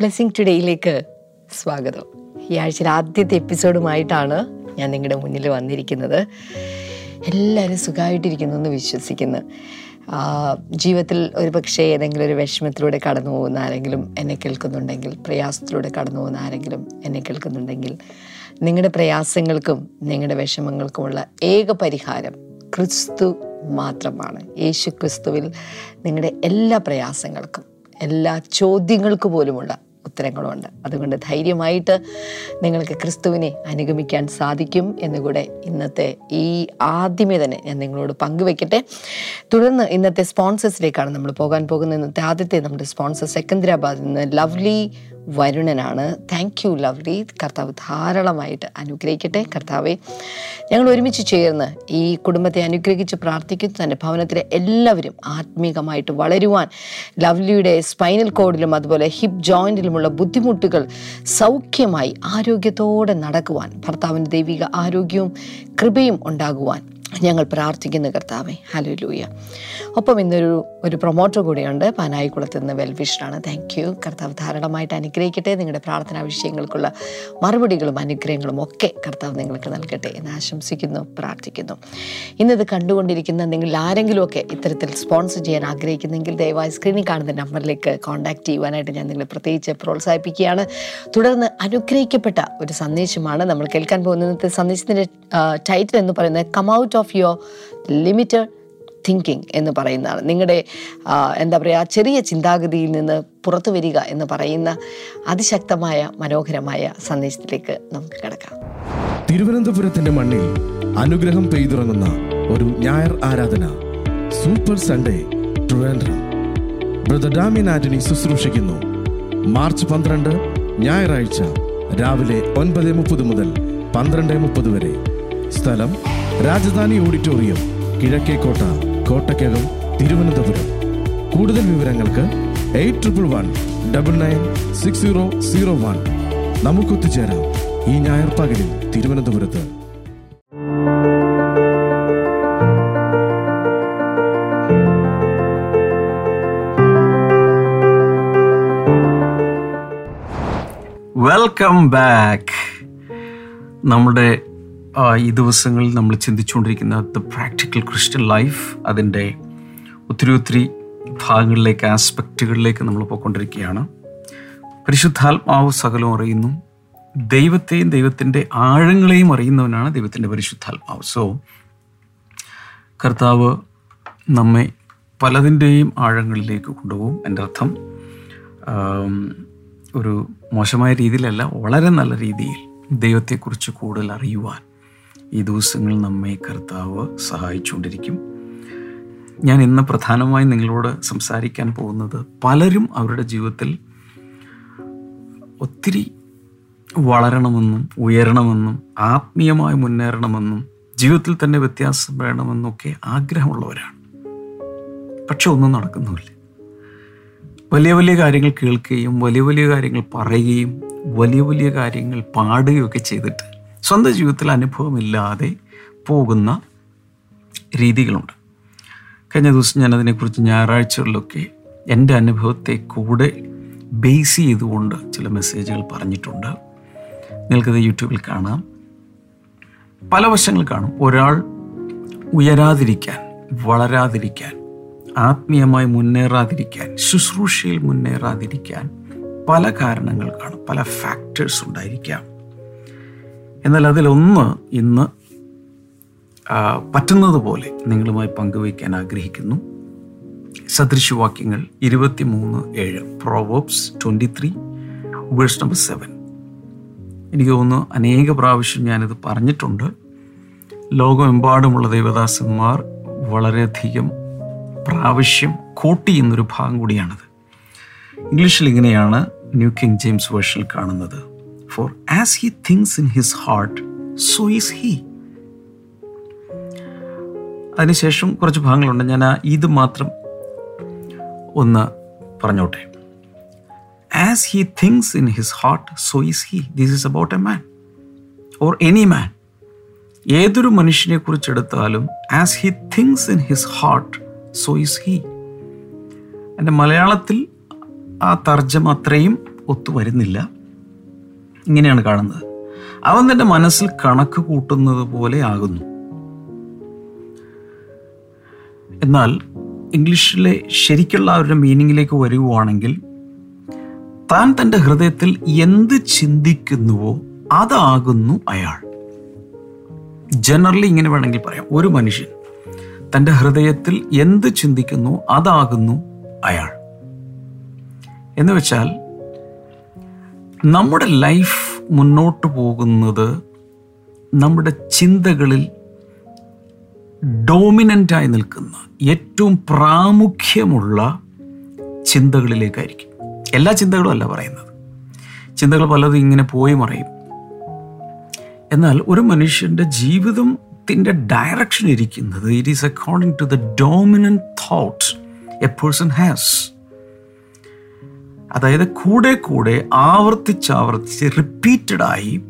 Blessing ടുഡേയിലേക്ക് സ്വാഗതം. ഈ ആഴ്ചയിലെ ആദ്യത്തെ എപ്പിസോഡുമായിട്ടാണ് ഞാൻ നിങ്ങളുടെ മുന്നിൽ വന്നിരിക്കുന്നത്. എല്ലാവരും സുഖമായിട്ടിരിക്കുന്നു എന്ന് വിശ്വസിക്കുന്നു. ജീവിതത്തിൽ ഒരു പക്ഷേ ഏതെങ്കിലും ഒരു വിഷമത്തിലൂടെ കടന്നു പോകുന്ന ആരെങ്കിലും എന്നെ കേൾക്കുന്നുണ്ടെങ്കിൽ പ്രയാസത്തിലൂടെ കടന്നു പോകുന്ന ആരെങ്കിലും എന്നെ കേൾക്കുന്നുണ്ടെങ്കിൽ നിങ്ങളുടെ പ്രയാസങ്ങൾക്കും നിങ്ങളുടെ വിഷമങ്ങൾക്കുമുള്ള ഏക പരിഹാരം ക്രിസ്തു മാത്രമാണ്. യേശു ക്രിസ്തുവിൽ നിങ്ങളുടെ എല്ലാ പ്രയാസങ്ങൾക്കും എല്ലാ ചോദ്യങ്ങൾക്ക് പോലുമുള്ള ഉത്തരങ്ങളുണ്ട്. അതുകൊണ്ട് ധൈര്യമായിട്ട് നിങ്ങൾക്ക് ക്രിസ്തുവിനെ അനുഗമിക്കാൻ സാധിക്കും എന്നുകൂടെ ഇന്നത്തെ ഈ ആദ്യമേ തന്നെ ഞാൻ നിങ്ങളോട് പങ്കുവെക്കട്ടെ. തുടർന്ന് ഇന്നത്തെ സ്പോൺസേഴ്സിലേക്കാണ് നമ്മൾ പോകാൻ പോകുന്നത്. ഇന്നത്തെ ആദ്യത്തെ നമ്മുടെ സ്പോൺസർ സെക്കന്ദരാബാദിൽ നിന്ന് ലവ്ലി വരുണനാണ്. താങ്ക് യു ലവ്ലി കർത്താവ് ധാരാളമായിട്ട് അനുഗ്രഹിക്കട്ടെ. കർത്താവെ ഞങ്ങൾ ഒരുമിച്ച് ചേർന്ന് ഈ കുടുംബത്തെ അനുഗ്രഹിച്ച് പ്രാർത്ഥിക്കുന്നു തന്റെ ഭവനത്തിലെ എല്ലാവരും ആത്മീകമായിട്ട് വളരുവാൻ ലവ്ലിയുടെ സ്പൈനൽ കോഡിലും അതുപോലെ ഹിപ്പ് ജോയിന്റിലുമുള്ള ബുദ്ധിമുട്ടുകൾ സൗഖ്യമായി ആരോഗ്യത്തോടെ നടക്കുവാൻ ഭർത്താവിന്റെ ദൈവിക ആരോഗ്യവും കൃപയും ഉണ്ടാകുവാൻ ഞങ്ങൾ പ്രാർത്ഥിക്കുന്ന കർത്താവേ ഹലോ ലൂയ ഒപ്പം ഇന്നൊരു ഒരു പ്രൊമോട്ടർ കൂടിയുണ്ട് പാനായിക്കുളത്ത് നിന്ന് വെൽവിഷറാണ് താങ്ക് യു കർത്താവ് ധാരാളമായിട്ട് അനുഗ്രഹിക്കട്ടെ. നിങ്ങളുടെ പ്രാർത്ഥനാ വിഷയങ്ങൾക്കുള്ള മറുപടികളും അനുഗ്രഹങ്ങളും ഒക്കെ കർത്താവ് നിങ്ങൾക്ക് നൽകട്ടെ എന്ന് ആശംസിക്കുന്നു പ്രാർത്ഥിക്കുന്നു. ഇന്നത് കണ്ടുകൊണ്ടിരിക്കുന്ന നിങ്ങൾ ആരെങ്കിലുമൊക്കെ ഇത്തരത്തിൽ സ്പോൺസർ ചെയ്യാൻ ആഗ്രഹിക്കുന്നെങ്കിൽ ദയവായി സ്ക്രീനിൽ കാണുന്ന നമ്പറിലേക്ക് കോൺടാക്ട് ചെയ്യുവാനായിട്ട് ഞാൻ നിങ്ങളെ പ്രത്യേകിച്ച് പ്രോത്സാഹിപ്പിക്കുകയാണ്. തുടർന്ന് അനുഗ്രഹിക്കപ്പെട്ട ഒരു സന്ദേശമാണ് നമ്മൾ കേൾക്കാൻ പോകുന്ന സന്ദേശത്തിന്റെ ടൈറ്റിൽ എന്ന് പറയുന്നത് come out of your limited thinking എന്ന് പറയുന്നതാണ്. നിങ്ങളുടെ എന്താ പറയുക ചെറിയ ചിന്താഗതിയിൽ നിന്ന് പുറത്തു വരിക എന്ന് പറയുന്ന അതിശക്തമായ മനോഹരമായ സന്ദേശത്തിലേക്ക് നമുക്ക് കിടക്കാം. തിരുവനന്തപുരത്തിന്റെ മണ്ണിൽ അനുഗ്രഹം പെയ്തിറങ്ങുന്ന ഒരു ഞായർ ആരാധന super Sunday Trivandrum. Brother Damien Antony ശുശ്രൂഷിക്കുന്നു. March പന്ത്രണ്ട് ഞായറാഴ്ച രാവിലെ ഒൻപത് മുപ്പത് മുതൽ പന്ത്രണ്ട് മുപ്പത് വരെ. സ്ഥലം രാജധാനി ഓഡിറ്റോറിയം കിഴക്കേക്കോട്ട കോട്ടക്കകം തിരുവനന്തപുരം. കൂടുതൽ വിവരങ്ങൾക്ക് eight triple one double nine six zero zero one. നമുക്കൊത്തുചേരാം ഈ ഞായർ പകലിൽ തിരുവനന്തപുരത്ത്. വെൽക്കം ബാക്ക് നമ്മുടെ ഈ ദിവസങ്ങളിൽ നമ്മൾ ചിന്തിച്ചുകൊണ്ടിരിക്കുന്ന ദ പ്രാക്ടിക്കൽ ക്രിസ്ത്യൻ ലൈഫ് അതിന്റെ ഒത്തിരി ഒത്തിരി ഭാഗങ്ങളിലേക്ക് ആസ്പെക്റ്റുകളിലേക്ക് നമ്മൾ പോയിക്കൊണ്ടിരിക്കുകയാണ്. പരിശുദ്ധാത്മാവ് സകലം അറിയുന്നു. ദൈവത്തെയും ദൈവത്തിന്റെ ആഴങ്ങളെയും അറിയുന്നവനാണ് ദൈവത്തിന്റെ പരിശുദ്ധാത്മാവ്. സോ കർത്താവ് നമ്മെ പലതിന്റെയും ആഴങ്ങളിലേക്ക് കൊണ്ടുപോകും. എന്റെ അർത്ഥം ഒരു മോശമായ രീതിയിലല്ല വളരെ നല്ല രീതിയിൽ ദൈവത്തെക്കുറിച്ച് കൂടുതൽ അറിയുവാൻ ഈ ദിവസങ്ങളിൽ നമ്മെ കർത്താവ് സഹായിച്ചുകൊണ്ടിരിക്കും. ഞാൻ ഇന്ന് പ്രധാനമായും നിങ്ങളോട് സംസാരിക്കാൻ പോകുന്നത് പലരും അവരുടെ ജീവിതത്തിൽ ഒത്തിരി വളരണമെന്നും ഉയരണമെന്നും ആത്മീയമായി മുന്നേറണമെന്നും ജീവിതത്തിൽ തന്നെ വ്യത്യാസം വേണമെന്നൊക്കെ ആഗ്രഹമുള്ളവരാണ്. പക്ഷെ ഒന്നും നടക്കുന്നുമില്ല. വലിയ വലിയ കാര്യങ്ങൾ കേൾക്കുകയും വലിയ വലിയ കാര്യങ്ങൾ പറയുകയും വലിയ വലിയ കാര്യങ്ങൾ പാടുകയും ഒക്കെ ചെയ്തിട്ട് സ്വന്തം ജീവിതത്തിൽ അനുഭവമില്ലാതെ പോകുന്ന രീതികളുണ്ട്. കഴിഞ്ഞ ദിവസം ഞാൻ അതിനെക്കുറിച്ച് ഞായറാഴ്ചകളിലൊക്കെ എന്റെ അനുഭവത്തെ കൂടെ ബേസ് ചെയ്തുകൊണ്ട് ചില മെസ്സേജുകൾ പറഞ്ഞിട്ടുണ്ട്. നിങ്ങൾക്കത് യൂട്യൂബിൽ കാണാം. പല വശങ്ങൾ കാണും. ഒരാൾ ഉയരാതിരിക്കാൻ വളരാതിരിക്കാൻ ആത്മീയമായി മുന്നേറാതിരിക്കാൻ ശുശ്രൂഷയിൽ മുന്നേറാതിരിക്കാൻ പല കാരണങ്ങൾ കാണും. പല ഫാക്ടേഴ്സ് ഉണ്ടായിരിക്കാം. എന്നാൽ അതിലൊന്ന് ഇന്ന് പറ്റുന്നത് പോലെ നിങ്ങളുമായി പങ്കുവയ്ക്കാൻ ആഗ്രഹിക്കുന്നു. സദൃശവാക്യങ്ങൾ ഇരുപത്തി മൂന്ന് ഏഴ് proverbs twenty three verse number seven. എനിക്ക് തോന്നുന്നു അനേക പ്രാവശ്യം ഞാനിത് പറഞ്ഞിട്ടുണ്ട്. ലോകമെമ്പാടുമുള്ള ദൈവദാസന്മാർ വളരെയധികം പ്രാവശ്യം കോട്ടി എന്നൊരു ഭാഗം കൂടിയാണത്. ഇംഗ്ലീഷിൽ ഇങ്ങനെയാണ് ന്യൂ കിങ് ജെയിംസ് വേർഷനിൽ കാണുന്നത്. For as he thinks in his heart so is he അതിനുശേഷം കുറച്ച് ഭാഗങ്ങളുണ്ട്. ഞാൻ ആ ഇത് മാത്രം ഒന്ന് പറഞ്ഞോട്ടെ. As he thinks in his heart so is he this is about a man or any man ഏതൊരു മനുഷ്യനെ കുറിച്ചെടുത്താലും as he thinks in his heart so is he എന്റെ മലയാളത്തിൽ ആ തർജം അത്രയും ഒത്തു വരുന്നില്ല. ഇങ്ങനെയാണ് കാണുന്നത്. അവൻ തന്റെ മനസ്സിൽ കണക്ക് കൂട്ടുന്നത് പോലെ ആകുന്നു. എന്നാൽ ഇംഗ്ലീഷിലെ ശരിക്കുള്ള അവരുടെ മീനിങ്ങിലേക്ക് വരുവാണെങ്കിൽ താൻ തന്റെ ഹൃദയത്തിൽ എന്ത് ചിന്തിക്കുന്നുവോ അതാകുന്നു അയാൾ. ജനറലി ഇങ്ങനെ വേണമെങ്കിൽ പറയാം. ഒരു മനുഷ്യൻ തന്റെ ഹൃദയത്തിൽ എന്ത് ചിന്തിക്കുന്നു അതാകുന്നു അയാൾ. എന്ന് വെച്ചാൽ നമ്മുടെ ലൈഫ് മുന്നോട്ട് പോകുന്നത് നമ്മുടെ ചിന്തകളിൽ ഡോമിനന്റായി നിൽക്കുന്ന ഏറ്റവും പ്രാമുഖ്യമുള്ള ചിന്തകളിലേക്കായിരിക്കും. എല്ലാ ചിന്തകളും അല്ല പറയുന്നത്. ചിന്തകൾ പലതും ഇങ്ങനെ പോയി മറയും. എന്നാൽ ഒരു മനുഷ്യന്റെ ജീവിതത്തിന്റെ ഡയറക്ഷൻ ഇരിക്കുന്നത് it is according to the dominant thought a person has അതായത് കൂടെ കൂടെ ആവർത്തിച്ചാവർത്തിച്ച് റിപ്പീറ്റഡായി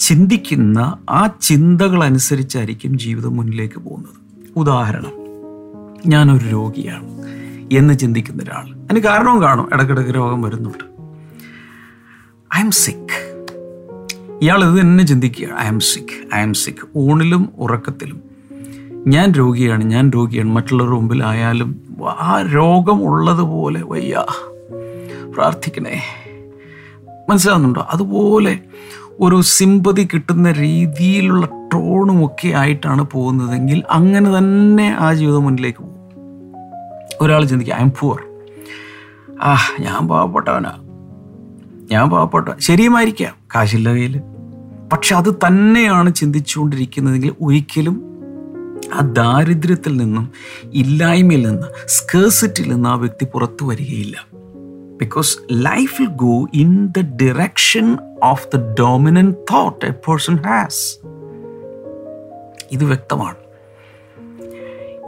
ചിന്തിക്കുന്ന ആ ചിന്തകൾ അനുസരിച്ചായിരിക്കും ജീവിതം മുന്നിലേക്ക് പോകുന്നത്. ഉദാഹരണം ഞാനൊരു രോഗിയാണ് എന്ന് ചിന്തിക്കുന്ന ഒരാൾ. അതിന് കാരണവും കാണും ഇടയ്ക്കിടയ്ക്ക് രോഗം വരുന്നുണ്ട്. ഐ എം സിക്ക് ഇയാൾ ഇത് തന്നെ ചിന്തിക്കുക I am sick I am sick ഊണിലും ഉറക്കത്തിലും. ഞാൻ രോഗിയാണ് ഞാൻ രോഗിയാണ്. മറ്റുള്ളവരുടെ മുമ്പിലായാലും ആ രോഗം ഉള്ളതുപോലെ വയ്യ. പ്രാർത്ഥിക്കണേ. മനസ്സിലാവുന്നുണ്ടോ? അതുപോലെ ഒരു സിമ്പതി കിട്ടുന്ന രീതിയിലുള്ള ടോണും ഒക്കെ ആയിട്ടാണ് പോകുന്നതെങ്കിൽ അങ്ങനെ തന്നെ ആ ജീവിതം മുന്നിലേക്ക് പോകും. ഒരാൾ ചിന്തിക്കുക ഐ എം പുവർ ആ ഞാൻ പാവപ്പെട്ടവനാ. ഞാൻ പാവപ്പെട്ട ശരിയുമായിരിക്കാം കാശില്ല കയ്യിൽ പക്ഷെ അത് തന്നെയാണ് ചിന്തിച്ചുകൊണ്ടിരിക്കുന്നതെങ്കിൽ ഒരിക്കലും ആ ദാരിദ്ര്യത്തിൽ നിന്നും ഇല്ലായ്മയിൽ നിന്ന് സ്കേഴ്സിറ്റിൽ നിന്ന് ആ വ്യക്തി പുറത്തു വരികയില്ല. Because life will go in the direction of the dominant thought a person has ഇത് വ്യക്തമാണ്.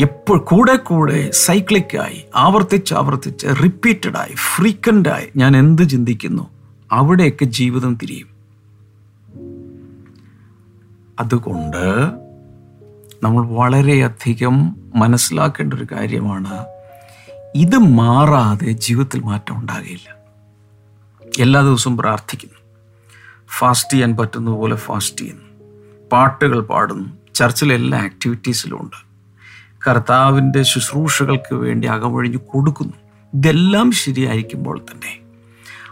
എപ്പോൾ കൂടെ കൂടെ സൈക്ലിക്കായി ആവർത്തിച്ച് ആവർത്തിച്ച് റിപ്പീറ്റഡായി ഫ്രീക്വന്റായി ഞാൻ എന്ത് ചിന്തിക്കുന്നു അവിടെയൊക്കെ ജീവിതം തിരിയും. അതുകൊണ്ട് നമ്മൾ വളരെയധികം മനസ്സിലാക്കേണ്ട ഒരു കാര്യമാണ് ഇത് മാറാതെ ജീവിതത്തിൽ മാറ്റം ഉണ്ടാകില്ല എല്ലാ ദിവസവും പ്രാർത്ഥിക്കുന്നു. ഫാസ്റ്റ് ചെയ്യാൻ പറ്റുന്ന പോലെ ഫാസ്റ്റ് ചെയ്യുന്നു. പാട്ടുകൾ പാടുന്നു. ചർച്ചിലെ എല്ലാ ആക്ടിവിറ്റീസിലും ഉണ്ട്. കർത്താവിന്റെ ശുശ്രൂഷകൾക്ക് വേണ്ടി അകമൊഴിഞ്ഞ് കൊടുക്കുന്നു. ഇതെല്ലാം ശരിയായിരിക്കുമ്പോൾ തന്നെ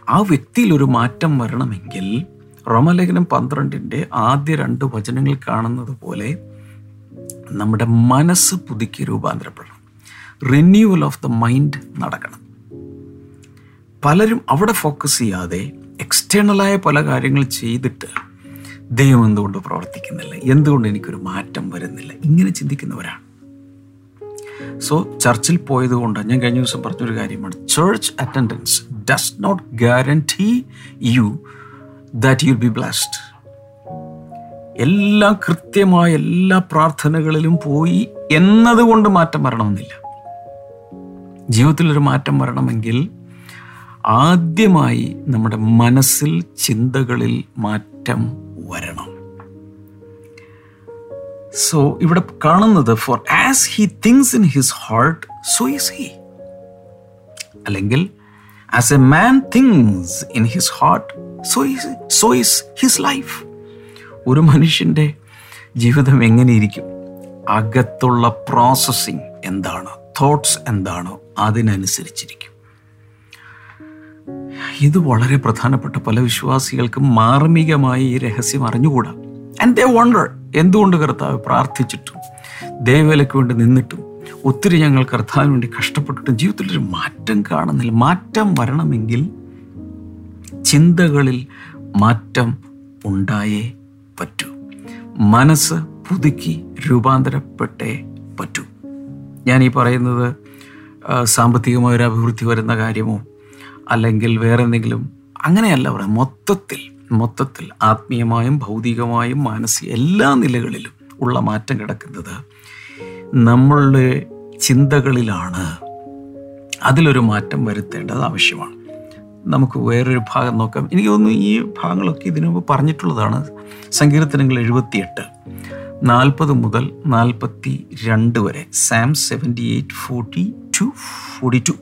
ആ വ്യക്തിയിൽ ഒരു മാറ്റം വരണമെങ്കിൽ റോമലേഖനം പന്ത്രണ്ടിന്റെ ആദ്യ രണ്ട് വചനങ്ങൾ കാണുന്നത് പോലെ നമ്മുടെ മനസ്സ് പുതുക്കി രൂപാന്തരപ്പെടണം. റിന്യൂവൽ ഓഫ് ദ മൈൻഡ് നടക്കണം. പലരും അവിടെ ഫോക്കസ് ചെയ്യാതെ എക്സ്റ്റേണലായ പല കാര്യങ്ങൾ ചെയ്തിട്ട് ദൈവം എന്തുകൊണ്ട് പ്രവർത്തിക്കുന്നില്ല? എന്തുകൊണ്ട് എനിക്കൊരു മാറ്റം വരുന്നില്ല? ഇങ്ങനെ ചിന്തിക്കുന്നവരാണ്. സോ ചർച്ചിൽ പോയത് കൊണ്ട് ഞാൻ കഴിഞ്ഞ ദിവസം പറഞ്ഞൊരു കാര്യമാണ്. Church attendance does not guarantee you that you be blessed എല്ലാ കൃത്യമായ എല്ലാ പ്രാർത്ഥനകളിലും പോയി എന്നതുകൊണ്ട് മാറ്റം വരണമെന്നില്ല. ജീവിതത്തിൽ ഒരു മാറ്റം വരണമെങ്കിൽ ആദ്യമായി നമ്മുടെ മനസ്സിൽ ചിന്തകളിൽ മാറ്റം വരണം. സോ ഇവിടെ കാണുന്നത് for as he thinks in his heart so is he അല്ലെങ്കിൽ as a man thinks in his heart so is so is his life ഒരു മനുഷ്യന്റെ ജീവിതം എങ്ങനെയിരിക്കും അകത്തുള്ള പ്രോസസ്സിങ് എന്താണ്? തോട്ട്സ് എന്താണോ അതിനനുസരിച്ചിരിക്കും. ഇത് വളരെ പ്രധാനപ്പെട്ട പല വിശ്വാസികൾക്കും മാർമികമായി ഈ രഹസ്യം അറിഞ്ഞുകൂടാ. ആൻഡ് ദേ വണ്ടർ എന്തുകൊണ്ട് കർത്താവ് പ്രാർത്ഥിച്ചിട്ടും ദേവലയ്ക്ക് വേണ്ടി നിന്നിട്ടും ഒത്തിരി ഞങ്ങൾ കർത്താവിന് വേണ്ടി കഷ്ടപ്പെട്ടിട്ടും ജീവിതത്തിലൊരു മാറ്റം കാണുന്നില്ല. മാറ്റം വരണമെങ്കിൽ ചിന്തകളിൽ മാറ്റം ഉണ്ടായേ പറ്റൂ. മനസ്സ് പുതുക്കി രൂപാന്തരപ്പെട്ടേ പറ്റൂ. ഞാൻ ഈ പറയുന്നത് സാമ്പത്തികമായ ഒരു അഭിവൃദ്ധി വരുന്ന കാര്യമോ അല്ലെങ്കിൽ വേറെ എന്തെങ്കിലും അങ്ങനെയല്ല പറയാം. മൊത്തത്തിൽ മൊത്തത്തിൽ ആത്മീയമായും ഭൗതികമായും മാനസിക എല്ലാ നിലകളിലും ഉള്ള മാറ്റം കിടക്കുന്നത് നമ്മളുടെ ചിന്തകളിലാണ്. അതിലൊരു മാറ്റം വരുത്തേണ്ടത് ആവശ്യമാണ്. നമുക്ക് വേറൊരു ഭാഗം നോക്കാം. എനിക്ക് തോന്നുന്നു ഈ ഭാഗങ്ങളൊക്കെ ഇതിനു മുമ്പ് പറഞ്ഞിട്ടുള്ളതാണ്. സങ്കീർത്തനങ്ങൾ എഴുപത്തിയെട്ട്. നാൽപ്പത് മുതൽ നാൽപ്പത്തി രണ്ട് വരെ Sam seventy eight forty two forty two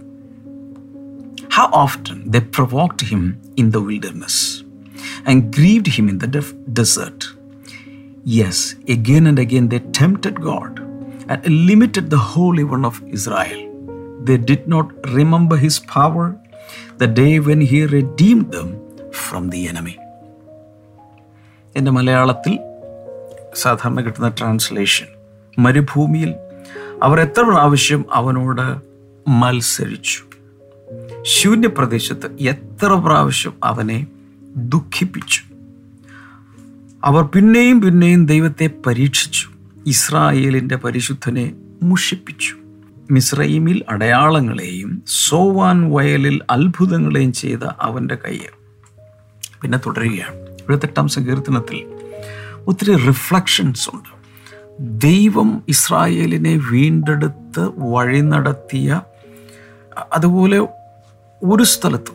How often they provoked him in the wilderness and grieved him in the def- desert. Yes, again and again they tempted God and limited the Holy One of Israel. They did not remember his power the day when he redeemed them from the enemy. എൻ്റെ മലയാളത്തിൽ സാധാരണ കിട്ടുന്ന translation മരുഭൂമിയിൽ അവർ എത്ര പ്രാവശ്യം അവനോട് മത്സരിച്ചു? ശൂന്യപ്രദേശത്ത് എത്ര പ്രാവശ്യം അവനെ ദുഃഖിപ്പിച്ചു? അവർ പിന്നെയും പിന്നെയും ദൈവത്തെ പരീക്ഷിച്ചു. ഇസ്രായേലിന്റെ പരിശുദ്ധനെ മുഷിപ്പിച്ചു. മിസ്രൈമിൽ അടയാളങ്ങളെയും സോവാൻ വയലിൽ അത്ഭുതങ്ങളെയും ചെയ്ത അവന്റെ കയ്യ്. പിന്നെ തുടരുകയാണ്. എഴുപത്തെട്ടാം സങ്കീർത്തനത്തിൽ ഒത്തിരി റിഫ്ലക്ഷൻസ് ഉണ്ട്. ദൈവം ഇസ്രായേലിനെ വീണ്ടെടുത്ത് വഴി നടത്തിയ അതുപോലെ ഒരു സ്ഥലത്തും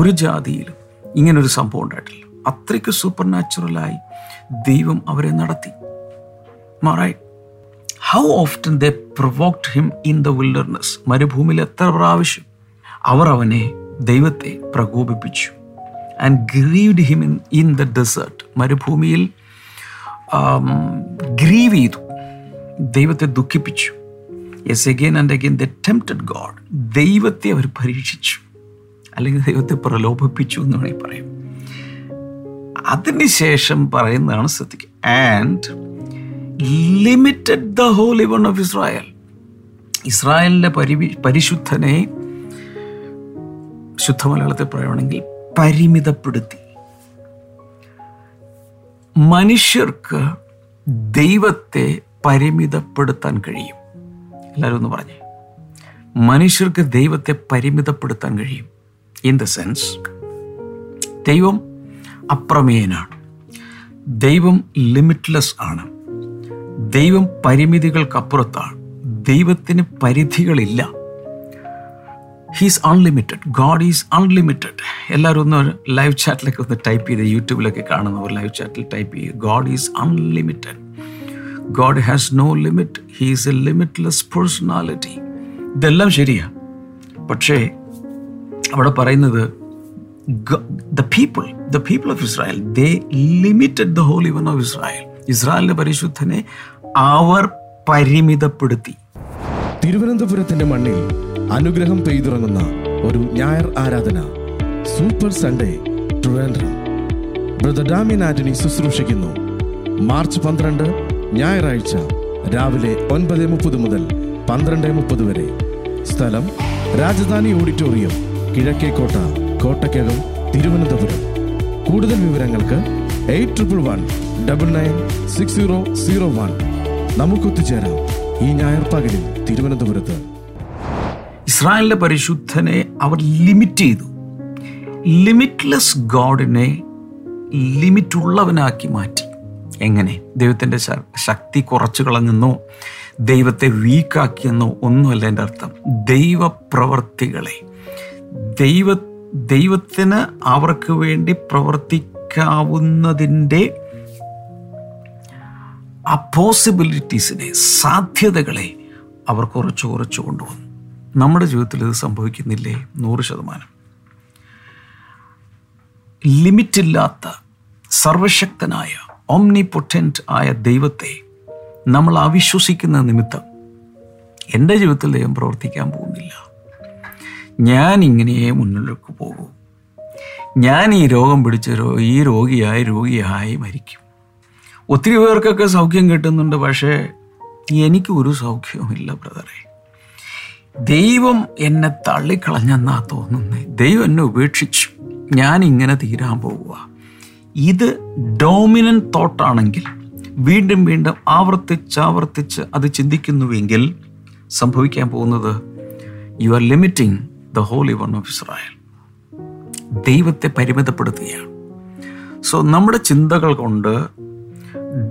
ഒരു ജാതിയിലും ഇങ്ങനൊരു സംഭവം ഉണ്ടായിട്ടില്ല. അത്രയ്ക്ക് സൂപ്പർ നാച്ചുറലായി ദൈവം അവരെ നടത്തി. മാറായി how often they provoked him in the wilderness മരുഭൂമിയിൽ എത്ര പ്രാവശ്യം? അവർ അവനെ ദൈവത്തെ പ്രകോപിപ്പിച്ചു. And grieved him in in the desert മരുഭൂമിയിൽ ഗ്രീവ് ചെയ്തു. ദൈവത്തെ ദുഃഖിപ്പിച്ചു. Yes again and again they tempted God ദൈവത്തെ അവർ പരീക്ഷിച്ചു. അല്ലെങ്കിൽ ദൈവത്തെ പ്രലോഭിപ്പിച്ചു എന്ന് വേണമെങ്കിൽ പറയും. അതിനുശേഷം പറയുന്നതാണ് ശ്രദ്ധിക്കുക. And limited the holy one of Israel ഇസ്രായേലിന്റെ പരി പരിശുദ്ധനെ ശുദ്ധ മലയാളത്തിൽ പറയുകയാണെങ്കിൽ പരിമിതപ്പെടുത്തി. മനുഷ്യർക്ക് ദൈവത്തെ പരിമിതപ്പെടുത്താൻ കഴിയും. എല്ലാവരും ഒന്ന് പറഞ്ഞേ. മനുഷ്യർക്ക് ദൈവത്തെ പരിമിതപ്പെടുത്താൻ കഴിയും. ഇൻ ദ സെൻസ് ദൈവം അപ്രമേയനാണ്. ദൈവം ലിമിറ്റ്ലെസ് ആണ്. ദൈവം പരിമിതികൾക്കപ്പുറത്താണ്. ദൈവത്തിന് പരിധികളില്ല. He's unlimited God is unlimited എല്ലാവരും ഒന്ന് ലൈവ് ചാറ്റിലൊക്കെ ഒന്ന് ടൈപ്പ് ചെയ്ത് യൂട്യൂബിലൊക്കെ കാണുന്നവർ ലൈവ് ചാറ്റിൽ ടൈപ്പ് ചെയ്യുക God is unlimited God has no limit he's a limitless personality ഇതെല്ലാം ശരിയാണ് പക്ഷേ അവിടെ പറയുന്നത് the people the people of Israel they limited the holy one of Israel ഇസ്രായേലിന്റെ പരിശുദ്ധനെ അവർ പരിമിതപ്പെടുത്തി. തിരുവനന്തപുരത്തിന്റെ മണ്ണിൽ അനുഗ്രഹം പെയ്തിറങ്ങുന്ന ഒരു ഞായർ ആരാധന. Super Sunday Trivandrum. Brother Damien Antony ശുശ്രൂഷിക്കുന്നു. March പന്ത്രണ്ട് ഞായറാഴ്ച രാവിലെ ഒൻപത് മുപ്പത് മുതൽ പന്ത്രണ്ട് മുപ്പത് വരെ. സ്ഥലം രാജധാനി ഓഡിറ്റോറിയം കിഴക്കേക്കോട്ട കോട്ടക്കകം തിരുവനന്തപുരം. കൂടുതൽ വിവരങ്ങൾക്ക് eight triple one double nine six zero zero one. നമുക്കൊത്തുചേരാം ഈ ഞായർ പകലിൽ തിരുവനന്തപുരത്ത്. ഇസ്രായേലിന്റെ പരിശുദ്ധനെ അവർ ലിമിറ്റ് ചെയ്തു. ലിമിറ്റ്ലെസ് ഗോഡിനെ ലിമിറ്റുള്ളവനാക്കി മാറ്റി. എങ്ങനെ? ദൈവത്തിന്റെ ശക്തി കുറച്ചു കളഞ്ഞെന്നോ ദൈവത്തെ വീക്കാക്കിയെന്നോ ഒന്നുമല്ല എന്റെ അർത്ഥം. ദൈവപ്രവർത്തികളെ. ദൈവ ദൈവത്തിന് അവർക്ക് വേണ്ടി പ്രവർത്തിക്കാവുന്നതിന്റെ ആ പോസിബിലിറ്റീസിനെ സാധ്യതകളെ അവർ കുറച്ച് കുറച്ച് കൊണ്ടുവന്നു. നമ്മുടെ ജീവിതത്തിൽ ഇത് സംഭവിക്കുന്നില്ലേ? നൂറ് ശതമാനം. ലിമിറ്റില്ലാത്ത സർവശക്തനായ ഓംനി പൊട്ടന്റ് ആയ ദൈവത്തെ നമ്മൾ അവിശ്വസിക്കുന്ന നിമിത്തം എന്റെ ജീവിതത്തിൽ ദൈവം പ്രവർത്തിക്കാൻ പോകുന്നില്ല. ഞാൻ ഇങ്ങനെയേ മുന്നിലേക്ക് പോകൂ. ഞാൻ ഈ രോഗം പിടിച്ച ഈ രോഗിയായി രോഗിയായി മരിക്കും. ഒത്തിരി പേർക്കൊക്കെ സൗഖ്യം കിട്ടുന്നുണ്ട് പക്ഷേ എനിക്ക് ഒരു സൗഖ്യവുമില്ല ബ്രദറെ. ദൈവം എന്നെ തള്ളിക്കളഞ്ഞെന്നാ തോന്നുന്നത് ദൈവം എന്നെ ഉപേക്ഷിച്ചു. ഞാൻ ഇങ്ങനെ തീരാൻ പോവുക. ഇത് ഡോമിനൻ തോട്ടാണെങ്കിൽ വീണ്ടും വീണ്ടും ആവർത്തിച്ച് ആവർത്തിച്ച് അത് ചിന്തിക്കുന്നുവെങ്കിൽ സംഭവിക്കാൻ പോകുന്നത് you are limiting the holy one of Israel ദൈവത്തെ പരിമിതപ്പെടുത്തുകയാണ്. സോ നമ്മുടെ ചിന്തകൾ കൊണ്ട്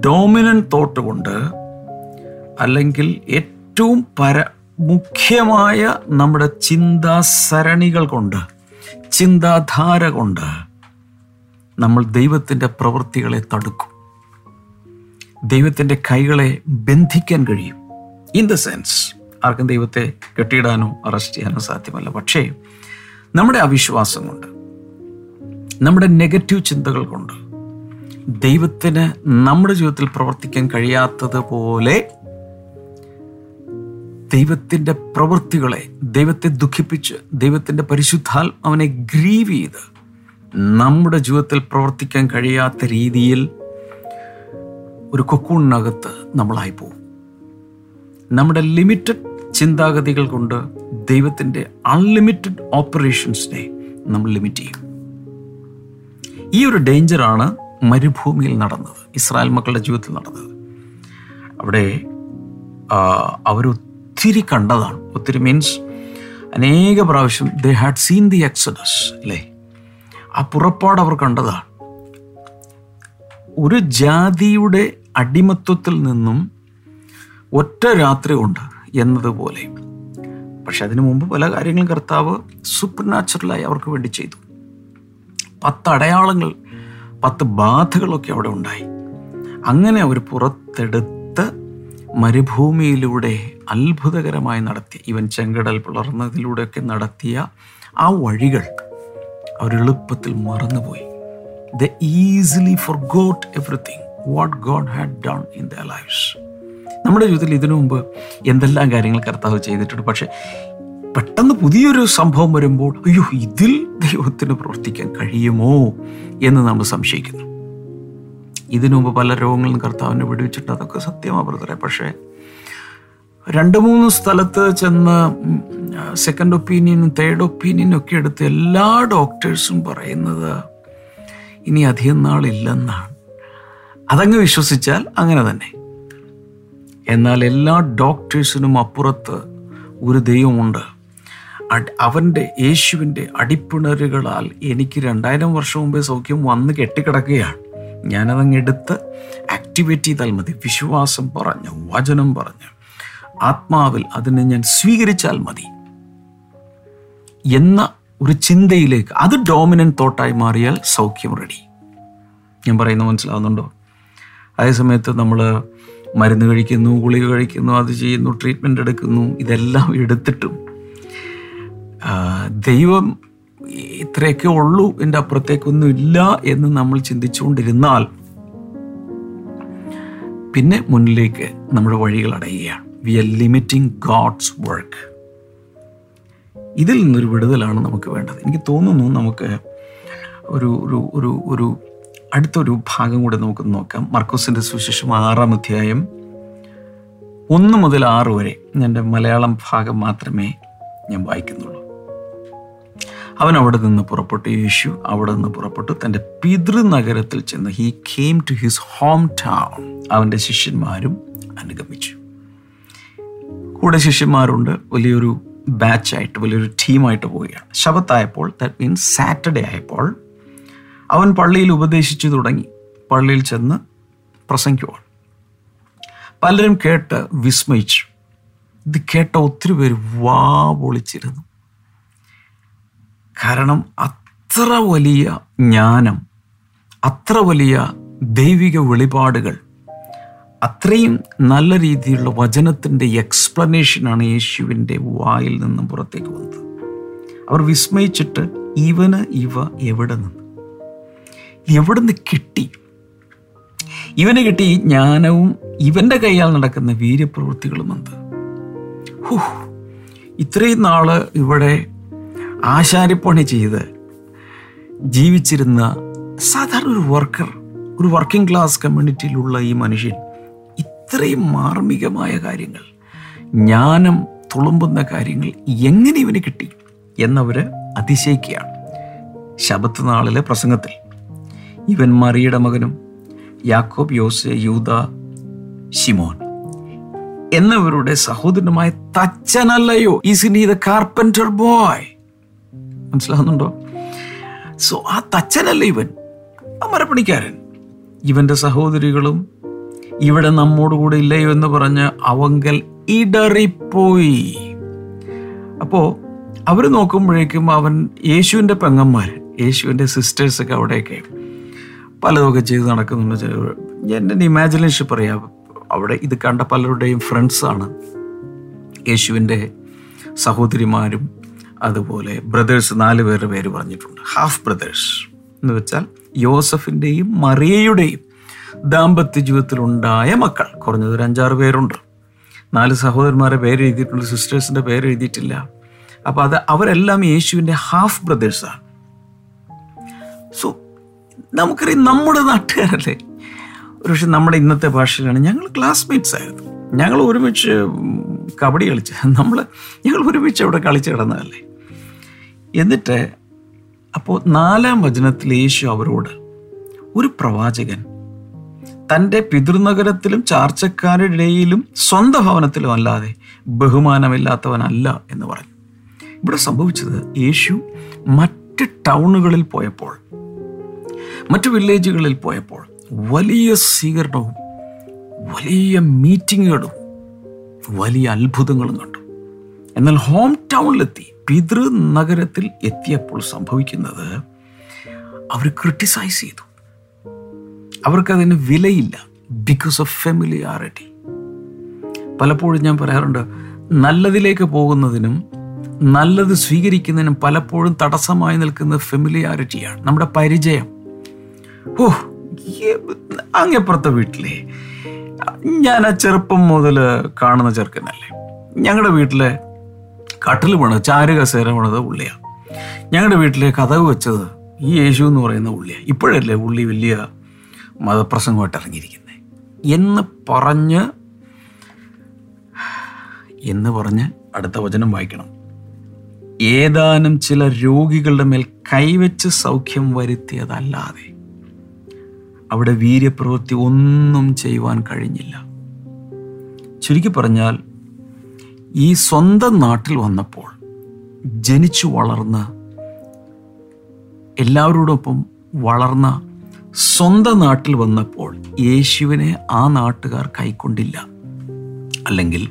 ഡോമിനൻ തോട്ട് കൊണ്ട് അല്ലെങ്കിൽ ഏറ്റവും പര മുഖ്യമായ നമ്മുടെ ചിന്താസരണികൾ കൊണ്ട് ചിന്താധാര കൊണ്ട് നമ്മൾ ദൈവത്തിന്റെ പ്രവൃത്തികളെ തടുക്കും. ദൈവത്തിന്റെ കൈകളെ ബന്ധിക്കാൻ കഴിയും. ഇൻ ദ സെൻസ് ആർക്കും ദൈവത്തെ കെട്ടിയിടാനോ അറസ്റ്റ് ചെയ്യാനോ സാധ്യമല്ല. പക്ഷേ നമ്മുടെ അവിശ്വാസം കൊണ്ട് നമ്മുടെ നെഗറ്റീവ് ചിന്തകൾ കൊണ്ട് ദൈവത്തിന് നമ്മുടെ ജീവിതത്തിൽ പ്രവർത്തിക്കാൻ കഴിയാത്തതുപോലെ ദൈവത്തിന്റെ പ്രവൃത്തികളെ ദൈവത്തെ ദുഃഖിപ്പിച്ച് ദൈവത്തിന്റെ പരിശുദ്ധാൽ അവനെ ഗ്രീവ് ചെയ്ത് നമ്മുടെ ജീവിതത്തിൽ പ്രവർത്തിക്കാൻ കഴിയാത്ത രീതിയിൽ ഒരു കൊക്കൂണിനകത്ത് നമ്മളായി പോകും. നമ്മുടെ ലിമിറ്റഡ് ചിന്താഗതികൾ കൊണ്ട് ദൈവത്തിന്റെ അൺലിമിറ്റഡ് ഓപ്പറേഷൻസിനെ നമ്മൾ ലിമിറ്റ് ചെയ്യും. ഈ ഒരു ഡേഞ്ചറാണ് മരുഭൂമിയിൽ നടന്നത് ഇസ്രായേൽ മക്കളുടെ ജീവിതത്തിൽ നടന്നത്. അവിടെ ആ, അവരൊത്തിരി കണ്ടതാണ്. ഒത്തിരി മീൻസ് അനേക പ്രാവശ്യം they had seen the Exodus അല്ലേ? ആ പുറപ്പാട് അവർ കണ്ടതാണ്. ഒരു ജാതിയുടെ അടിമത്വത്തിൽ നിന്നും ഒറ്റ രാത്രി കൊണ്ട് എന്നതുപോലെ. പക്ഷെ അതിനു മുമ്പ് പല കാര്യങ്ങളും കർത്താവ് സൂപ്പർ നാച്ചുറലായി അവർക്ക് വേണ്ടി ചെയ്തു. പത്ത് അടയാളങ്ങൾ പത്ത് ബാധകളൊക്കെ അവിടെ ഉണ്ടായി. അങ്ങനെ അവർ പുറത്തെടുത്ത് മരുഭൂമിയിലൂടെ അത്ഭുതകരമായി നടത്തി ഇവൻ ചെങ്കടൽ പിളർന്നതിലൂടെയൊക്കെ നടത്തിയ ആ വഴികൾ അവർ എളുപ്പത്തിൽ മറന്നുപോയി. They easily forgot everything what God had done in the life's നമ്മുടെ ജീവിതത്തിൽ ഇതിനു മുമ്പ് എന്തെല്ലാം കാര്യങ്ങൾ കർത്താവ് ചെയ്തിട്ടുണ്ട്. പക്ഷേ പെട്ടെന്ന് പുതിയൊരു സംഭവം വരുമ്പോൾ അയ്യോ ഇതിൽ ദൈവത്തിന് പ്രവർത്തിക്കാൻ കഴിയുമോ? എന്ന് നമ്മൾ സംശയിക്കുന്നു. ഇതിനു മുമ്പ് പല രോഗങ്ങളും കർത്താവിനെ വിടുവിച്ചിട്ട് അതൊക്കെ സത്യമാണ് ബ്രദറെ പക്ഷേ രണ്ട് മൂന്ന് സ്ഥലത്ത് ചെന്ന് സെക്കൻഡ് ഒപ്പീനിയനും തേർഡ് ഒപ്പീനിയനും ഒക്കെ എടുത്ത് എല്ലാ ഡോക്ടേഴ്സും പറയുന്നത് ഇനി അധികം നാളില്ലെന്നാണ്. അതങ്ങ് വിശ്വസിച്ചാൽ അങ്ങനെ തന്നെ. എന്നാൽ എല്ലാ ഡോക്ടേഴ്സിനും അപ്പുറത്ത് ഒരു ദൈവമുണ്ട്. അവന്റെ യേശുവിന്റെ അടിപ്പിണറുകളാൽ എനിക്ക് രണ്ടായിരം വർഷം മുമ്പേ സൗഖ്യം വന്ന് കെട്ടിക്കിടക്കുകയാണ്. ഞാനതങ്ങ് എടുത്ത് ആക്ടിവേറ്റ് ചെയ്താൽ മതി. വിശ്വാസം പറഞ്ഞ് വചനം പറഞ്ഞ്. ആത്മാവിൽ അതിനെ ഞാൻ സ്വീകരിച്ചാൽ മതി. എന്ന ഒരു ചിന്തയിലേക്ക് അത് ഡോമിനന്റ് തോട്ടായി മാറിയാൽ സൗഖ്യം റെഡി ഞാൻ പറയുന്നത് മനസ്സിലാവുന്നുണ്ടോ? അതേസമയത്ത് നമ്മൾ മരുന്ന് കഴിക്കുന്നു ഗുളിക കഴിക്കുന്നു അത് ചെയ്യുന്നു ട്രീറ്റ്മെന്റ് എടുക്കുന്നു ഇതെല്ലാം എടുത്തിട്ടും ദൈവം ഇത്രയൊക്കെ ഉള്ളൂ. എന്റെ അപ്പുറത്തേക്കൊന്നും ഇല്ല എന്ന് നമ്മൾ ചിന്തിച്ചുകൊണ്ടിരുന്നാൽ പിന്നെ മുന്നിലേക്ക് നമ്മുടെ വഴികൾ അടയുകയാണ്. We are limiting God's work ഇതിൽ നിന്നൊരു വിടുതലാണ് നമുക്ക് വേണ്ടത്. എനിക്ക് തോന്നുന്നു നമുക്ക് ഒരു ഒരു ഒരു ഒരു അടുത്തൊരു ഭാഗം കൂടെ നമുക്ക് നോക്കാം. മർക്കോസിന്റെ സുവിശേഷം ആറാം അധ്യായം ഒന്ന് മുതൽ ആറ് വരെ എന്റെ മലയാളം ഭാഗം മാത്രമേ ഞാൻ വായിക്കുന്നുള്ളൂ. അവൻ അവിടെ നിന്ന് പുറപ്പെട്ടു. യേശു അവിടെ നിന്ന് പുറപ്പെട്ടു. തന്റെ പിതൃനഗരത്തിൽ ചെന്ന് he came to his home town അവന്റെ ശിഷ്യന്മാരും അനുഗമിച്ചു. കൂടെ ശിഷ്യന്മാരുണ്ട്. വലിയൊരു ബാച്ചായിട്ട് വലിയൊരു ടീമായിട്ട് പോവുകയാണ്. ശബത്തായപ്പോൾ ദാറ്റ് മീൻസ് സാറ്റർഡേ ആയപ്പോൾ അവൻ പള്ളിയിൽ ഉപദേശിച്ചു തുടങ്ങി. പള്ളിയിൽ ചെന്ന് പ്രസംഗിക്കുവാൻ. പലരും കേട്ട് വിസ്മയിച്ചു. ഇത് കേട്ട ഒത്തിരി പേര് വാ പൊളിച്ചിരുന്നു കാരണം അത്ര വലിയ ജ്ഞാനം അത്ര വലിയ ദൈവിക വെളിപാടുകൾ അത്രയും നല്ല രീതിയിലുള്ള വചനത്തിന്റെ എക്സ്പ്ലനേഷനാണ് യേശുവിന്റെ വായിൽ നിന്നും പുറത്തേക്ക് വന്നത്. അവർ വിസ്മയിച്ചിട്ട് ഇവന് ഇവ എവിടെ നിന്ന്? എവിടെ നിന്ന് കിട്ടി? ഇവന് കിട്ടി ഈ ജ്ഞാനവും ഇവന്റെ കൈയാൽ നടക്കുന്ന വീര്യപ്രവൃത്തികളും എന്ത് ഇത്രയും നാൾ ഇവിടെ ആശാരിപ്പണി ചെയ്ത് ജീവിച്ചിരുന്ന സാധാരണ ഒരു വർക്കർ ഒരു വർക്കിംഗ് ക്ലാസ് കമ്മ്യൂണിറ്റിയിലുള്ള ഈ മനുഷ്യൻ ഇത്രയും മാർമികമായ കാര്യങ്ങൾ ജ്ഞാനം തുളുമ്പുന്ന കാര്യങ്ങൾ എങ്ങനെ ഇവന് കിട്ടി എന്നവർ അതിശയിക്കുകയാണ്. ശബത്ത് നാളിലെ പ്രസംഗത്തിൽ ഇവൻ മറിയുടെ മകനും യാക്കോബ് യോസ് യൂത ഷിമോൻ എന്നവരുടെ സഹോദരനുമായ തച്ചനല്ലയോ is in the carpenter boy മനസ്സിലാവുന്നുണ്ടോ? സോ ആ തച്ചനല്ല ഇവൻ? ആ മരപ്പണിക്കാരൻ. ഇവന്റെ സഹോദരികളും ഇവിടെ നമ്മോടുകൂടെ ഇല്ലയോ എന്ന് പറഞ്ഞ് അവങ്കൽ ഇടറിപ്പോയി. അപ്പോൾ അവർ നോക്കുമ്പോഴേക്കും അവൻ യേശുവിന്റെ പെങ്ങന്മാർ യേശുവിന്റെ സിസ്റ്റേഴ്സൊക്കെ അവിടെയൊക്കെ പലതൊക്കെ ചെയ്ത് നടക്കുന്നുണ്ട്. ഞാൻ എന്റെ ഇമാജിനേഷൻ പറയാം. അവിടെ ഇത് കണ്ട പലരുടെയും ഫ്രണ്ട്സാണ് യേശുവിന്റെ സഹോദരിമാരും അതുപോലെ ബ്രദേഴ്സ് നാല് പേരുടെ പേര് പറഞ്ഞിട്ടുണ്ട്. ഹാഫ് ബ്രദേഴ്സ് എന്ന് വെച്ചാൽ യോസഫിന്റെയും മറിയയുടെയും ദാമ്പത്യ ജീവിതത്തിലുണ്ടായ മക്കൾ. കുറഞ്ഞത് ഒരു അഞ്ചാറ് പേരുണ്ട്. നാല് സഹോദരന്മാരെ പേര് എഴുതിയിട്ടുണ്ട് സിസ്റ്റേഴ്സിന്റെ പേര് എഴുതിയിട്ടില്ല. അപ്പോൾ അത് അവരെല്ലാം യേശുവിന്റെ ഹാഫ് ബ്രദേഴ്സാണ് സോ നമുക്കറിയാം നമ്മുടെ നാട്ടുകാരല്ലേ? ഒരു പക്ഷെ നമ്മുടെ ഇന്നത്തെ ഭാഷയിലാണ് ഞങ്ങൾ ക്ലാസ്മേറ്റ്സ് ആയിരുന്നു. ഞങ്ങൾ ഒരുമിച്ച് കബഡി കളിച്ച് നമ്മൾ ഞങ്ങൾ ഒരുമിച്ച് അവിടെ കളിച്ച് കിടന്നതല്ലേ. എന്നിട്ട് അപ്പോൾ നാലാം വചനത്തിൽ യേശു അവരോട് ഒരു പ്രവാചകൻ തന്റെ പിതൃനഗരത്തിലും ചാർച്ചക്കാരുടെ ഇടയിലും സ്വന്തം ഭവനത്തിലും അല്ലാതെ ബഹുമാനമില്ലാത്തവനല്ല എന്ന് പറഞ്ഞു. ഇവിടെ സംഭവിച്ചത് യേശു മറ്റ് ടൗണുകളിൽ പോയപ്പോൾ മറ്റു വില്ലേജുകളിൽ പോയപ്പോൾ വലിയ സ്വീകരണവും വലിയ മീറ്റിങ്ങുകളും വലിയ അത്ഭുതങ്ങളും കണ്ടു. എന്നാൽ ഹോം ടൗണിലെത്തി പിതൃ നഗരത്തിൽ എത്തിയപ്പോൾ സംഭവിക്കുന്നത് അവർ ക്രിട്ടിസൈസ് ചെയ്തു. അവർക്കതിന് വിലയില്ല. ബിക്കോസ് ഓഫ് ഫെമിലിയാറിറ്റി പലപ്പോഴും ഞാൻ പറയാറുണ്ട് നല്ലതിലേക്ക് പോകുന്നതിനും നല്ലത് സ്വീകരിക്കുന്നതിനും പലപ്പോഴും തടസ്സമായി നിൽക്കുന്ന ഫെമിലിയാരിറ്റിയാണ് നമ്മുടെ പരിചയം. ഓ അങ്ങപ്പുറത്തെ വീട്ടിലെ. ഞാൻ ആ ചെറുപ്പം മുതൽ കാണുന്ന ചെറുക്കനല്ലേ. ഞങ്ങളുടെ വീട്ടിലെ കട്ടിൽ പണിത് ചാരു കസേര ഉള്ളിയാണ് ഞങ്ങളുടെ വീട്ടിലെ കഥവ് വെച്ചത് ഈ യേശു എന്ന് പറയുന്ന ഉള്ളിയാണ് ഇപ്പോഴല്ലേ ഉള്ളി വലിയ മതപ്രസംഗമായിട്ട് ഇറങ്ങിയിരിക്കുന്നത് എന്ന് പറഞ്ഞ് എന്ന് പറഞ്ഞ് അടുത്ത വചനം വായിക്കണം. ഏതാനും ചില രോഗികളുടെ മേൽ കൈവച്ച് സൗഖ്യം വരുത്തിയതല്ലാതെ അവിടെ വീര്യപ്രവൃത്തി ഒന്നും ചെയ്യുവാൻ കഴിഞ്ഞില്ല. ചുരുക്കി പറഞ്ഞാൽ ഈ സ്വന്തം നാട്ടിൽ വന്നപ്പോൾ ജനിച്ചു വളർന്ന് എല്ലാവരോടൊപ്പം വളർന്ന സ്വന്തം നാട്ടിൽ വന്നപ്പോൾ യേശുവിനെ ആ നാട്ടുകാർ കൈക്കൊണ്ടില്ല. അല്ലെങ്കിൽ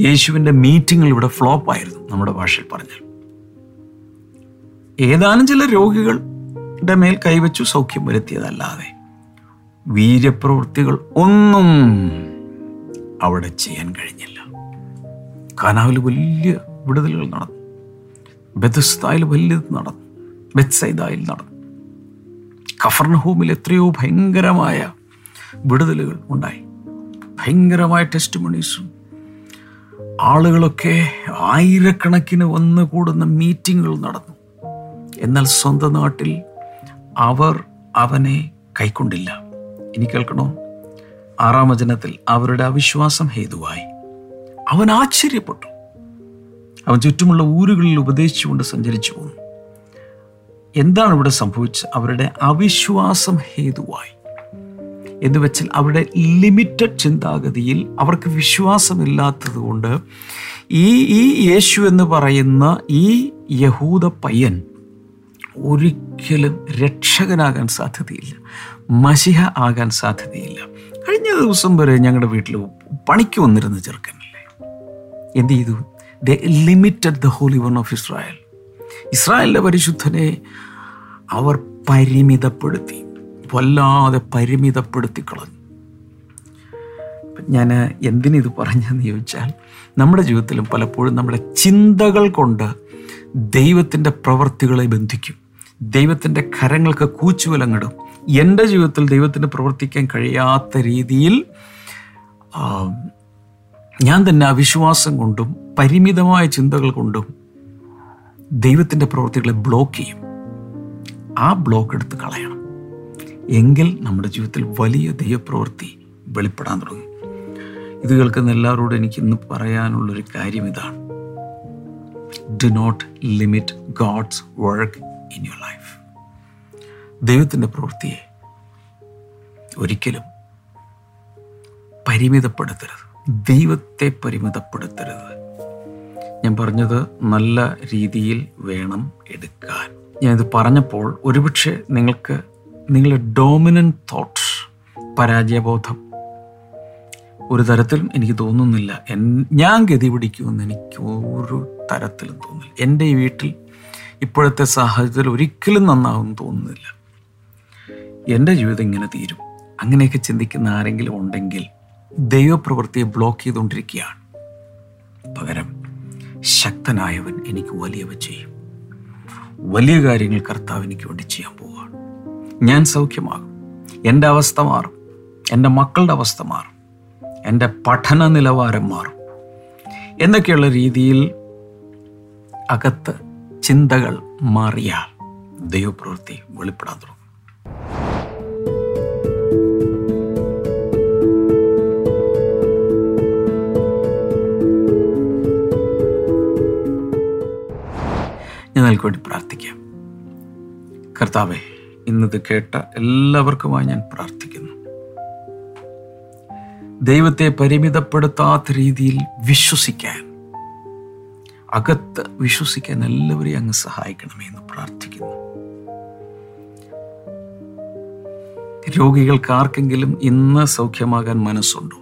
യേശുവിന്റെ മീറ്റിങ്ങിൽ ഇവിടെ ഫ്ലോപ്പ് ആയിരുന്നു നമ്മുടെ ഭാഷയിൽ പറഞ്ഞാൽ. ഏതാനും ചില രോഗികളുടെ മേൽ കൈവച്ചു സൗഖ്യം വരുത്തിയതല്ലാതെ. വീര്യപ്രവൃത്തികൾ ഒന്നും അവിടെ ചെയ്യാൻ കഴിഞ്ഞില്ല. കാനാവിൽ വലിയ വിടുതലുകൾ നടന്നു. ബെദസ്തായിൽ വലിയത് നടന്നു. ബെത്സൈദായിൽ നടന്നു. കഫർണഹൂമിൽ എത്രയോ ഭയങ്കരമായ വിടുതലുകൾ ഉണ്ടായി. ഭയങ്കരമായ ടെസ്റ്റ് മണീസും ആളുകളൊക്കെ ആയിരക്കണക്കിന് വന്ന് കൂടുന്ന മീറ്റിങ്ങുകൾ നടന്നു. എന്നാൽ സ്വന്തം നാട്ടിൽ അവർ അവനെ കൈക്കൊണ്ടില്ല. ഇനി കേൾക്കണോ? ആറാം വചനത്തിൽ അവരുടെ അവിശ്വാസം ഹേതുവായി. അവൻ ആശ്ചര്യപ്പെട്ടു. അവൻ ചുറ്റുമുള്ള ഊരുകളിൽ ഉപദേശിച്ചുകൊണ്ട് സഞ്ചരിച്ചു പോന്നു. എന്താണ് ഇവിടെ സംഭവിച്ചത്? അവരുടെ അവിശ്വാസം ഹേതുവായി. എന്ന് വെച്ചാൽ അവരുടെ ലിമിറ്റഡ് ചിന്താഗതിയിൽ അവർക്ക് വിശ്വാസമില്ലാത്തത് കൊണ്ട് ഈ ഈ യേശു എന്ന് പറയുന്ന ഈ യഹൂദ പയ്യൻ ഒരിക്കലും രക്ഷകനാകാൻ സാധ്യതയില്ല. മഷിഹ ആകാൻ സാധ്യതയില്ല. കഴിഞ്ഞ ദിവസം വരെ ഞങ്ങളുടെ വീട്ടിൽ പണിക്ക് വന്നിരുന്ന ചെറുക്കനല്ലേ? എന്ത് ചെയ്തു? They limited the holy one of Israel ഇസ്രായേലിന്റെ പരിശുദ്ധനെ അവർ പരിമിതപ്പെടുത്തി വല്ലാതെ പരിമിതപ്പെടുത്തി കളഞ്ഞു ഞാൻ എന്തിനിത് പറഞ്ഞെന്ന് ചോദിച്ചാൽ നമ്മുടെ ജീവിതത്തിലും പലപ്പോഴും നമ്മുടെ ചിന്തകൾ കൊണ്ട് ദൈവത്തിന്റെ പ്രവർത്തികളെ ബന്ധിക്കും. ദൈവത്തിന്റെ കരങ്ങൾക്ക് കൂച്ചുവലങ്ങിടും. എന്റെ ജീവിതത്തിൽ ദൈവത്തിന് പ്രവർത്തിക്കാൻ കഴിയാത്ത രീതിയിൽ ഞാൻ തന്നെ അവിശ്വാസം കൊണ്ടും പരിമിതമായ ചിന്തകൾ കൊണ്ടും ദൈവത്തിന്റെ പ്രവൃത്തികളെ ബ്ലോക്ക് ചെയ്യും. ആ ബ്ലോക്ക് എടുത്ത് കളയണം. എങ്കിൽ നമ്മുടെ ജീവിതത്തിൽ വലിയ ദൈവപ്രവൃത്തി വെളിപ്പെടാൻ തുടങ്ങും. ഇത് കേൾക്കുന്ന എല്ലാവരോടും എനിക്ക് ഇന്ന് പറയാനുള്ളൊരു കാര്യം ഇതാണ്. Do not limit God's work in your life ദൈവത്തിന്റെ പ്രവൃത്തിയെ ഒരിക്കലും പരിമിതപ്പെടുത്തരുത്. ദൈവത്തെ പരിമിതപ്പെടുത്തരുത്. ഞാൻ പറഞ്ഞത് നല്ല രീതിയിൽ വേണം എടുക്കാൻ. ഞാനിത് പറഞ്ഞപ്പോൾ ഒരുപക്ഷെ നിങ്ങൾക്ക് നിങ്ങളുടെ ഡോമിനന്റ് തോട്ട് പരാജയബോധം ഒരു തരത്തിലും എനിക്ക് തോന്നുന്നില്ല. ഞാൻ ഗതി പിടിക്കുമെന്ന് എനിക്ക് ഒരു തരത്തിലും തോന്നുന്നില്ല. എന്റെ ഈ വീട്ടിൽ ഇപ്പോഴത്തെ സാഹചര്യത്തിൽ ഒരിക്കലും നന്നാവും തോന്നുന്നില്ല. എന്റെ ജീവിതം ഇങ്ങനെ തീരും. അങ്ങനെയൊക്കെ ചിന്തിക്കുന്ന ആരെങ്കിലും ഉണ്ടെങ്കിൽ ദൈവപ്രവൃത്തിയെ ബ്ലോക്ക് ചെയ്തുകൊണ്ടിരിക്കുകയാണ്. പകരം ശക്തനായവൻ എനിക്ക് വലിയവ ചെയ്യും. വലിയ കാര്യങ്ങൾ കർത്താവ് എനിക്ക് വേണ്ടി ചെയ്യാൻ പോവുകയാണ്. ഞാൻ സൗഖ്യമാകും. എന്റെ അവസ്ഥ മാറും. എന്റെ മക്കളുടെ അവസ്ഥ മാറും. എന്റെ പഠന നിലവാരം മാറും. എന്നൊക്കെയുള്ള രീതിയിൽ അകത്ത് ചിന്തകൾ മാറിയാൽ ദൈവപ്രവൃത്തി വെളിപ്പെടാൻ തുടങ്ങും. ഞാൻ നിങ്ങൾക്ക് വേണ്ടി പ്രാർത്ഥിക്കാം. കർത്താവെ ഇന്നത് കേട്ട എല്ലാവർക്കുമായി ഞാൻ പ്രാർത്ഥിക്കുന്നു. ദൈവത്തെ പരിമിതപ്പെടുത്താത്ത രീതിയിൽ വിശ്വസിക്കാൻ അകത്ത് വിശ്വസിക്കാൻ എല്ലാവരെയും അങ്ങ് സഹായിക്കണമേ എന്ന് പ്രാർത്ഥിക്കുന്നു. രോഗികൾക്ക് ആർക്കെങ്കിലും ഇന്ന് സൗഖ്യമാകാൻ മനസ്സുണ്ടോ?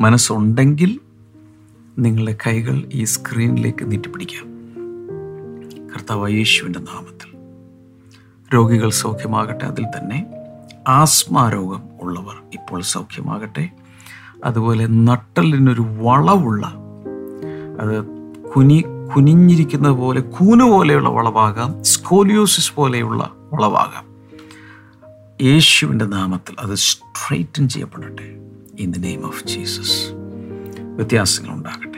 മനസ്സുണ്ടെങ്കിൽ നിങ്ങളുടെ കൈകൾ ഈ സ്ക്രീനിലേക്ക് നീട്ടിപ്പിടിക്കാം. കർത്താവ് യേശുവിന്റെ നാമത്തിൽ. രോഗികൾ സൗഖ്യമാകട്ടെ അതിൽ തന്നെ ആസ്മ രോഗം ഉള്ളവർ ഇപ്പോൾ സൗഖ്യമാകട്ടെ. അതുപോലെ നട്ടലിനൊരു വളവുള്ള അത് കുനി കുനിഞ്ഞിരിക്കുന്നത് പോലെ കൂന് പോലെയുള്ള വളവാകാം സ്കോലിയോസിസ് പോലെയുള്ള വളവാകാം. യേശുവിന്റെ നാമത്തിൽ അത് straighten ചെയ്യപ്പെടട്ടെ. In the name of Jesus. വ്യത്യാസങ്ങൾ ഉണ്ടാകട്ടെ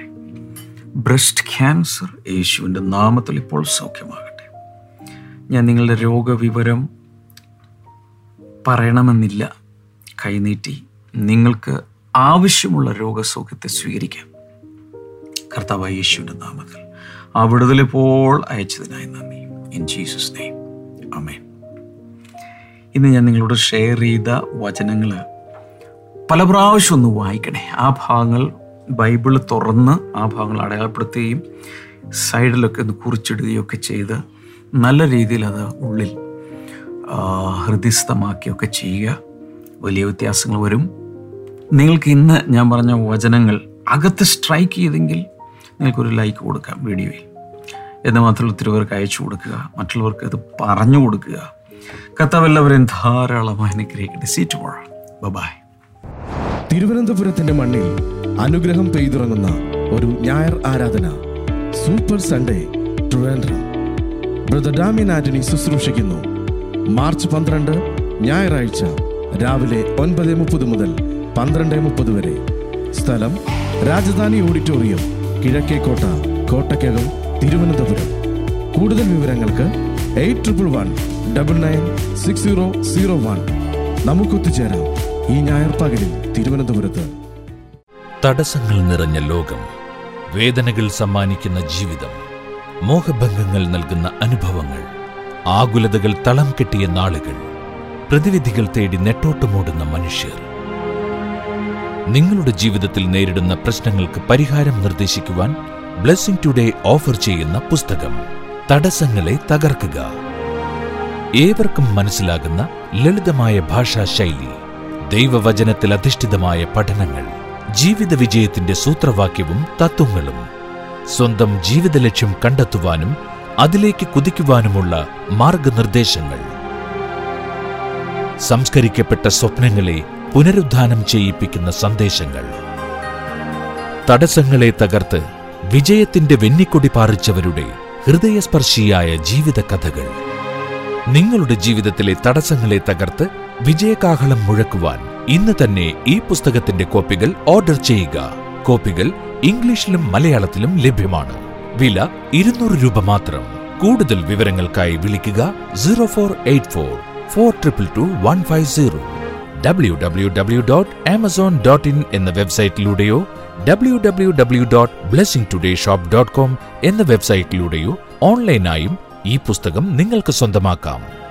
ബ്രസ്റ്റ് ക്യാൻസർ യേശുവിന്റെ നാമത്തിൽ ഇപ്പോൾ സൗഖ്യമാകട്ടെ. ഞാൻ നിങ്ങളുടെ രോഗവിവരം പറയണമെന്നില്ല. കൈനീട്ടി നിങ്ങൾക്ക് ആവശ്യമുള്ള രോഗസൗഖ്യത്തെ സ്വീകരിക്കാം. കർത്താവ് യേശുവിന്റെ നാമത്തിൽ ആ വിടുതലിപ്പോൾ അയച്ചതിനായി നന്ദി. ഇൻ ജീസസ് നെയ്മ് അമേ ഇന്ന് ഞാൻ നിങ്ങളോട് ഷെയർ ചെയ്ത വചനങ്ങൾ പല പ്രാവശ്യം ഒന്ന് വായിക്കണേ. ആ ഭാഗങ്ങൾ ബൈബിൾ തുറന്ന് ആ ഭാഗങ്ങൾ അടയാളപ്പെടുത്തുകയും സൈഡിലൊക്കെ ഒന്ന് കുറിച്ചിടുകയൊക്കെ ചെയ്ത് നല്ല രീതിയിൽ അത് ഉള്ളിൽ ഹൃദയസ്ഥമാക്കിയൊക്കെ ചെയ്യുക. വലിയ വ്യത്യാസങ്ങൾ വരും. നിങ്ങൾക്ക് ഇന്ന് ഞാൻ പറഞ്ഞ വചനങ്ങൾ അകത്ത് സ്ട്രൈക്ക് ചെയ്തെങ്കിൽ നിങ്ങൾക്കൊരു ലൈക്ക് കൊടുക്കാം വീഡിയോയിൽ. എന്ന് മാത്രം ഒത്തിരി പേർക്ക് അയച്ചു കൊടുക്കുക മറ്റുള്ളവർക്ക് അത് പറഞ്ഞു കൊടുക്കുക. കർത്താവ് എല്ലാവരെയും ധാരാളമായി അനുഗ്രഹിക്കട്ടെ. സീറ്റ് പോഴാം ബബായ് തിരുവനന്തപുരത്തിന്റെ മണ്ണിൽ അനുഗ്രഹം പെയ്തിറങ്ങുന്ന ഒരു ഞായർ ആരാധന super Sunday Trivandrum. Brother Damien Antony ശുശ്രൂഷിക്കുന്നു March പന്ത്രണ്ട് ഞായറാഴ്ച രാവിലെ ഒൻപത് മുപ്പത് മുതൽ പന്ത്രണ്ട് മുപ്പത് വരെ. സ്ഥലം രാജധാനി ഓഡിറ്റോറിയം കിഴക്കേക്കോട്ട കോട്ടക്കകം തിരുവനന്തപുരം. കൂടുതൽ വിവരങ്ങൾക്ക് eight triple one double nine six zero zero one. നമുക്കൊത്തുചേരാം. ഈ ഞായർ പകലിൽ തിരുവനന്തപുരത്ത്. തടസ്സങ്ങൾ നിറഞ്ഞ ലോകം വേദനകൾ സമ്മാനിക്കുന്ന ജീവിതം മോഹഭംഗങ്ങൾ നൽകുന്ന അനുഭവങ്ങൾ ആകുലതകൾ തളം കെട്ടിയ നാളുകൾ പ്രതിവിധികൾ തേടി നെട്ടോട്ടമോടുന്ന മനുഷ്യർ. നിങ്ങളുടെ ജീവിതത്തിൽ നേരിടുന്ന പ്രശ്നങ്ങൾക്ക് പരിഹാരം നിർദ്ദേശിക്കുവാൻ ബ്ലെസ്സിംഗ് ടുഡേ ഓഫർ ചെയ്യുന്ന പുസ്തകം തടസ്സങ്ങളെ തകർക്കുക. ഏവർക്കും മനസ്സിലാകുന്ന ലളിതമായ ഭാഷാ ശൈലി. ദൈവവചനത്തിൽ അധിഷ്ഠിതമായ പഠനങ്ങൾ ജീവിത വിജയത്തിന്റെ സൂത്രവാക്യവും തത്വങ്ങളും സ്വന്തം ജീവിത ലക്ഷ്യം കണ്ടെത്തുവാനും അതിലേക്ക് കുതിക്കുവാനുമുള്ള മാർഗനിർദ്ദേശങ്ങൾ. സംസ്കരിക്കപ്പെട്ട സ്വപ്നങ്ങളെ പുനരുദ്ധാനം ചെയ്യിപ്പിക്കുന്ന സന്ദേശങ്ങൾ. തടസ്സങ്ങളെ തകർത്ത് വിജയത്തിന്റെ വെന്നിക്കൊടി പാറിച്ചവരുടെ ഹൃദയസ്പർശിയായ ജീവിത കഥകൾ നിങ്ങളുടെ ജീവിതത്തിലെ തടസ്സങ്ങളെ തകർത്ത് വിജയകാഹളം മുഴക്കുവാൻ ഇന്ന് തന്നെ ഈ പുസ്തകത്തിന്റെ കോപ്പികൾ ഓർഡർ ചെയ്യുക. കോപ്പികൾ ഇംഗ്ലീഷിലും മലയാളത്തിലും ലഭ്യമാണ്. വില ഇരുന്നൂറ് രൂപ മാത്രം. കൂടുതൽ വിവരങ്ങൾക്കായി വിളിക്കുക zero four eight four four triple two one five zero. W W W dot Amazon dot in എന്ന വെബ്സൈറ്റിലൂടെയോ W W W dot blessing today shop dot com എന്ന വെബ്സൈറ്റിലൂടെയോ ഓൺലൈനായും ഈ പുസ്തകം നിങ്ങൾക്ക് സ്വന്തമാക്കാം.